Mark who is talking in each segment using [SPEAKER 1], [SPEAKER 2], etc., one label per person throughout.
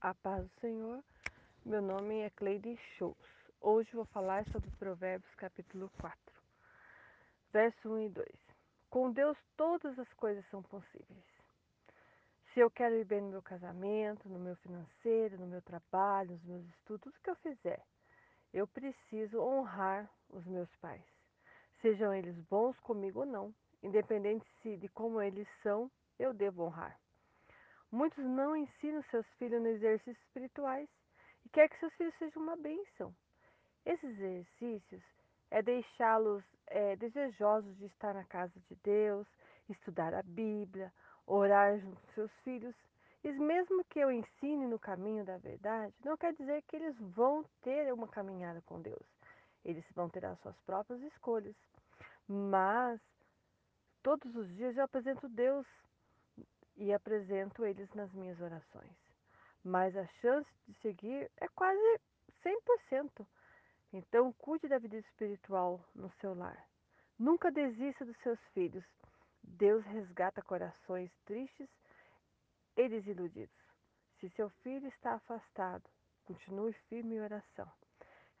[SPEAKER 1] A paz do Senhor. Meu nome é Cleide Shows. Hoje vou falar sobre Provérbios capítulo 4, verso 1 e 2. Com Deus todas as coisas são possíveis. Se eu quero ir bem no meu casamento, no meu financeiro, no meu trabalho, nos meus estudos, tudo que eu fizer, eu preciso honrar os meus pais. Sejam eles bons comigo ou não, independente de como eles são, eu devo honrar. Muitos não ensinam seus filhos nos exercícios espirituais e quer que seus filhos sejam uma bênção. Esses exercícios é deixá-los é, desejosos de estar na casa de Deus, estudar a Bíblia, orar junto com seus filhos. E mesmo que eu ensine no caminho da verdade, não quer dizer que eles vão ter uma caminhada com Deus. Eles vão ter as suas próprias escolhas. Mas todos os dias eu apresento Deus e apresento eles nas minhas orações. Mas a chance de seguir é quase 100%. Então, cuide da vida espiritual no seu lar. Nunca desista dos seus filhos. Deus resgata corações tristes e desiludidos. Se seu filho está afastado, continue firme em oração.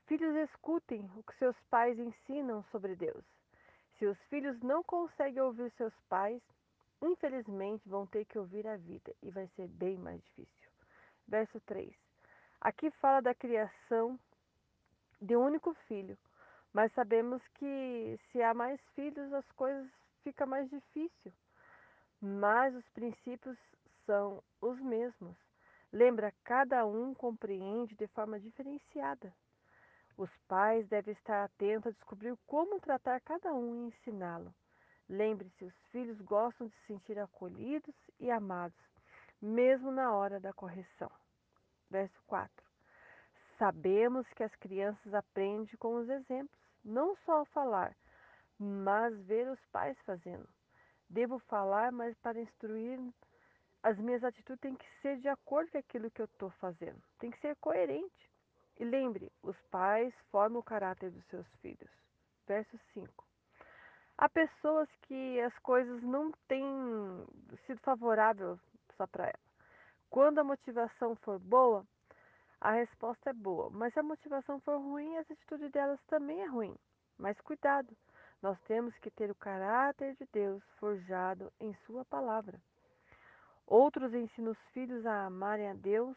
[SPEAKER 1] Filhos, escutem o que seus pais ensinam sobre Deus. Se os filhos não conseguem ouvir seus pais, infelizmente vão ter que ouvir a vida e vai ser bem mais difícil. Verso 3. Aqui fala da criação de um único filho, mas sabemos que se há mais filhos as coisas ficam mais difíceis. Mas os princípios são os mesmos. Lembra, cada um compreende de forma diferenciada. Os pais devem estar atentos a descobrir como tratar cada um e ensiná-lo. Lembre-se, os filhos gostam de se sentir acolhidos e amados, mesmo na hora da correção. Verso 4. Sabemos que as crianças aprendem com os exemplos, não só ao falar, mas ver os pais fazendo. Devo falar, mas para instruir, as minhas atitudes têm que ser de acordo com aquilo que eu estou fazendo. Tem que ser coerente. E lembre, os pais formam o caráter dos seus filhos. Verso 5. Há pessoas que as coisas não têm sido favoráveis só para ela. Quando a motivação for boa, a resposta é boa. Mas se a motivação for ruim, a atitude delas também é ruim. Mas cuidado, nós temos que ter o caráter de Deus forjado em Sua palavra. Outros ensinam os filhos a amarem a Deus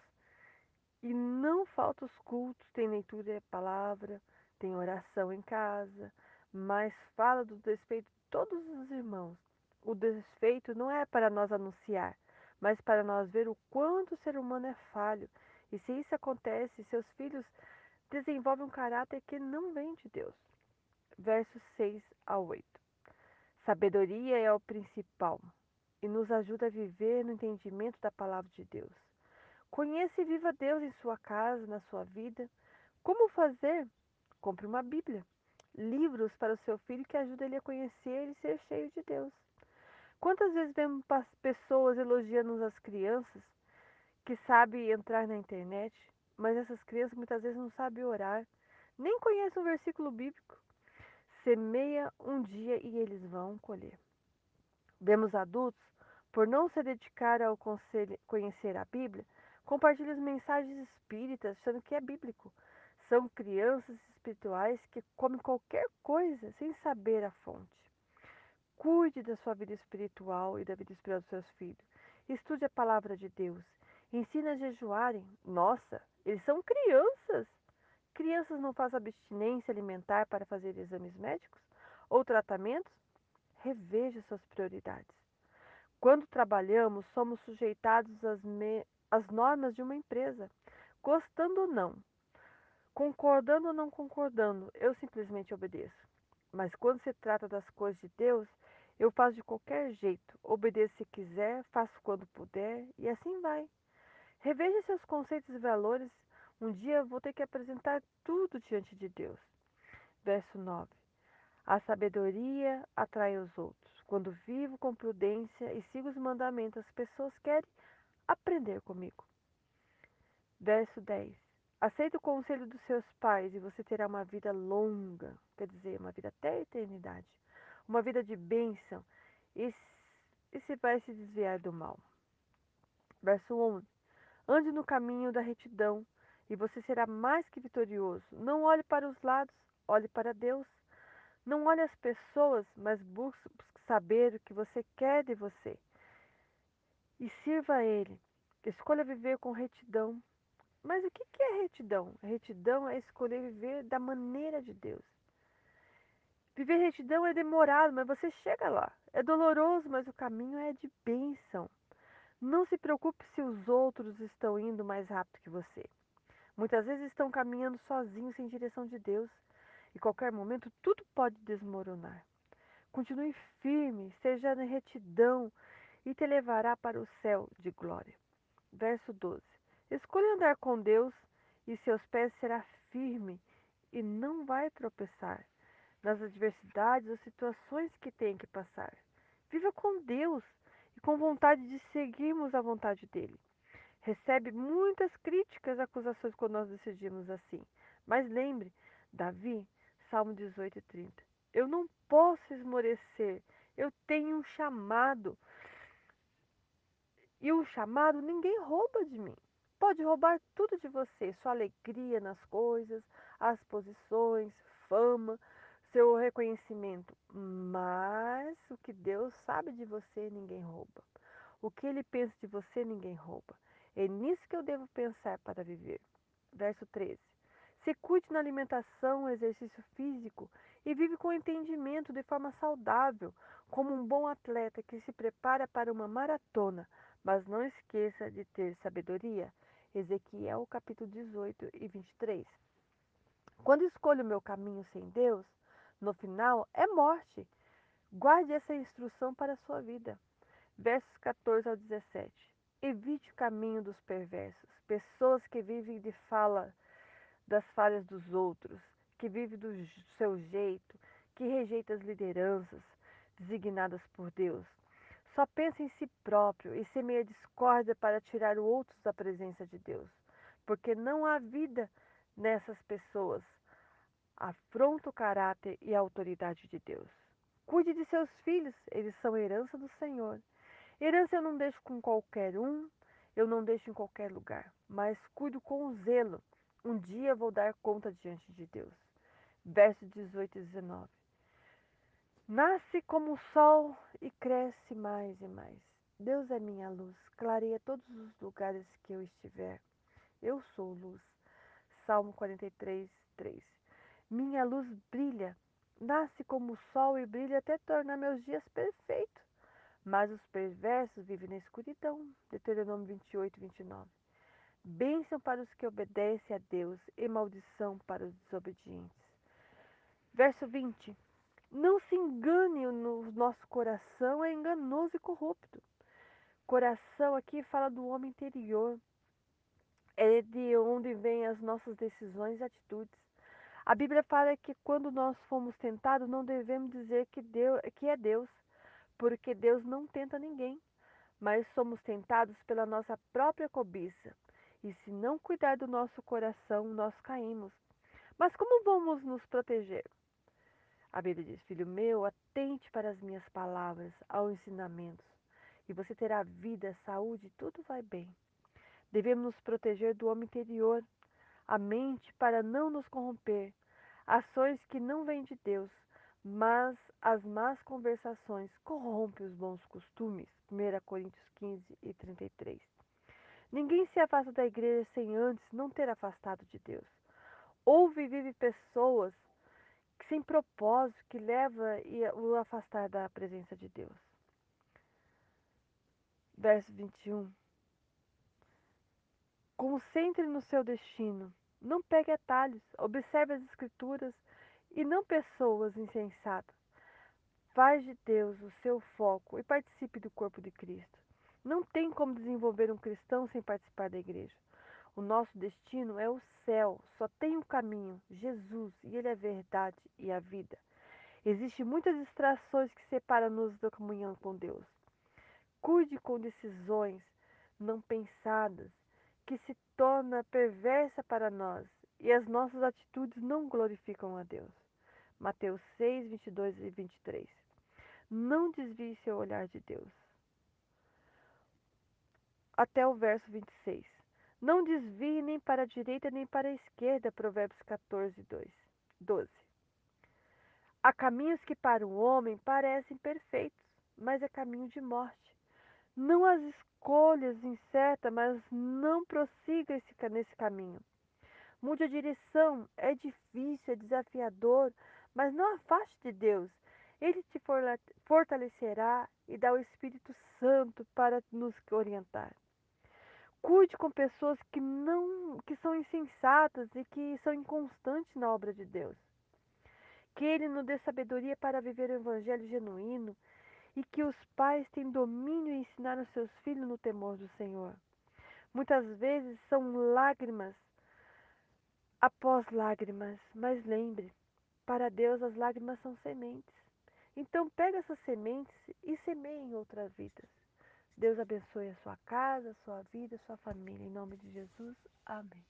[SPEAKER 1] e não falta os cultos, tem leitura da palavra, tem oração em casa, mas fala do despeito de todos os irmãos. O desfeito não é para nós anunciar, mas para nós ver o quanto o ser humano é falho. E se isso acontece, seus filhos desenvolvem um caráter que não vem de Deus. Versos 6 a 8. Sabedoria é o principal e nos ajuda a viver no entendimento da palavra de Deus. Conheça e viva Deus em sua casa, na sua vida. Como fazer? Compre uma Bíblia livros para o seu filho que ajudam ele a conhecer e ser cheio de Deus. Quantas vezes vemos pessoas elogiando as crianças que sabem entrar na internet, mas essas crianças muitas vezes não sabem orar, nem conhecem um versículo bíblico. Semeia um dia e eles vão colher. Vemos adultos, por não se dedicar ao conhecer a Bíblia, compartilham as mensagens espíritas achando que é bíblico. São crianças espirituais que comem qualquer coisa sem saber a fonte. Cuide da sua vida espiritual e da vida espiritual dos seus filhos. Estude a palavra de Deus. Ensine a jejuarem. Nossa, eles são crianças. Crianças não fazem abstinência alimentar para fazer exames médicos ou tratamentos? Reveja suas prioridades. Quando trabalhamos, somos sujeitados às, às normas de uma empresa, gostando ou não. Concordando ou não concordando, eu simplesmente obedeço. Mas quando se trata das coisas de Deus, eu faço de qualquer jeito. Obedeço se quiser, faço quando puder e assim vai. Reveja seus conceitos e valores. Um dia vou ter que apresentar tudo diante de Deus. Verso 9. A sabedoria atrai os outros. Quando vivo com prudência e sigo os mandamentos, as pessoas querem aprender comigo. Verso 10. Aceite o conselho dos seus pais e você terá uma vida longa, quer dizer, uma vida até a eternidade, uma vida de bênção e, e se vai se desviar do mal. Verso 11. Ande no caminho da retidão e você será mais que vitorioso. Não olhe para os lados, olhe para Deus. Não olhe as pessoas, mas busque saber o que você quer de você. E sirva a Ele. Escolha viver com retidão. Mas o que é retidão? Retidão é escolher viver da maneira de Deus. Viver retidão é demorado, mas você chega lá. É doloroso, mas o caminho é de bênção. Não se preocupe se os outros estão indo mais rápido que você. Muitas vezes estão caminhando sozinhos sem direção de Deus. E qualquer momento tudo pode desmoronar. Continue firme, seja na retidão e te levará para o céu de glória. Verso 12. Escolha andar com Deus e seus pés será firme e não vai tropeçar nas adversidades ou situações que tem que passar. Viva com Deus e com vontade de seguirmos a vontade dele. Recebe muitas críticas e acusações quando nós decidimos assim. Mas lembre, Davi, Salmo 18 e 30. Eu não posso esmorecer. Eu tenho um chamado. E o chamado ninguém rouba de mim. Pode roubar tudo de você, sua alegria nas coisas, as posições, fama, seu reconhecimento. Mas o que Deus sabe de você, ninguém rouba. O que ele pensa de você, ninguém rouba. É nisso que eu devo pensar para viver. Verso 13. Se cuide na alimentação, exercício físico e vive com entendimento de forma saudável, como um bom atleta que se prepara para uma maratona, mas não esqueça de ter sabedoria. Ezequiel capítulo 18 e 23. Quando escolho o meu caminho sem Deus, no final é morte. Guarde essa instrução para a sua vida. Versos 14 ao 17. Evite o caminho dos perversos, pessoas que vivem de fala das falhas dos outros, que vivem do seu jeito, que rejeita as lideranças designadas por Deus. Só pensa em si próprio e semeia discórdia para tirar outros da presença de Deus, porque não há vida nessas pessoas afronta o caráter e a autoridade de Deus. Cuide de seus filhos, eles são herança do Senhor. Herança eu não deixo com qualquer um, eu não deixo em qualquer lugar, mas cuido com zelo. Um dia vou dar conta diante de Deus. Versos 18 e 19. Nasce como o sol e cresce mais e mais. Deus é minha luz, clareia todos os lugares que eu estiver. Eu sou luz. Salmo 43, 3. Minha luz brilha, nasce como o sol e brilha até tornar meus dias perfeitos. Mas os perversos vivem na escuridão. Deuteronômio 28, 29. Bênção para os que obedecem a Deus e maldição para os desobedientes. Verso 20. Não se engane no nosso coração, é enganoso e corrupto. Coração aqui fala do homem interior. É de onde vêm as nossas decisões e atitudes. A Bíblia fala que quando nós fomos tentados, não devemos dizer que, Deus, que é Deus, porque Deus não tenta ninguém, mas somos tentados pela nossa própria cobiça. E se não cuidar do nosso coração, nós caímos. Mas como vamos nos proteger? A Bíblia diz: Filho meu, atente para as minhas palavras, aos ensinamentos, e você terá vida, saúde, tudo vai bem. Devemos nos proteger do homem interior, a mente para não nos corromper, ações que não vêm de Deus, mas as más conversações corrompem os bons costumes. 1 Coríntios 15 e 33. Ninguém se afasta da igreja sem antes não ter afastado de Deus. Houve e vive pessoas sem propósito que leva o afastar da presença de Deus. Verso 21. Concentre no seu destino não pegue atalhos, observe as escrituras e não pessoas insensatas. Faz de Deus o seu foco e participe do corpo de Cristo. Não tem como desenvolver um cristão sem participar da igreja. O nosso destino é o céu, só tem um caminho, Jesus, e Ele é a verdade e a vida. Existem muitas distrações que separam-nos da comunhão com Deus. Cuide com decisões não pensadas que se torna perversa para nós e as nossas atitudes não glorificam a Deus. Mateus 6, 22 e 23. Não desvie seu olhar de Deus. Até o verso 26. Não desvie nem para a direita nem para a esquerda. Provérbios 14, 2, 12. Há caminhos que para o homem parecem perfeitos, mas é caminho de morte. Não as escolhas incertas, mas não prossiga esse, nesse caminho. Mude a direção, é difícil, é desafiador, mas não afaste de Deus. Ele te fortalecerá e dá o Espírito Santo para nos orientar. Cuide com pessoas que não que são insensatas e que são inconstantes na obra de Deus. Que ele nos dê sabedoria para viver o evangelho genuíno e que os pais tenham domínio e ensinar os seus filhos no temor do Senhor. Muitas vezes são lágrimas após lágrimas, mas lembre, para Deus as lágrimas são sementes. Então pega essas sementes e semeie em outras vidas. Deus abençoe a sua casa, a sua vida, a sua família. Em nome de Jesus, amém.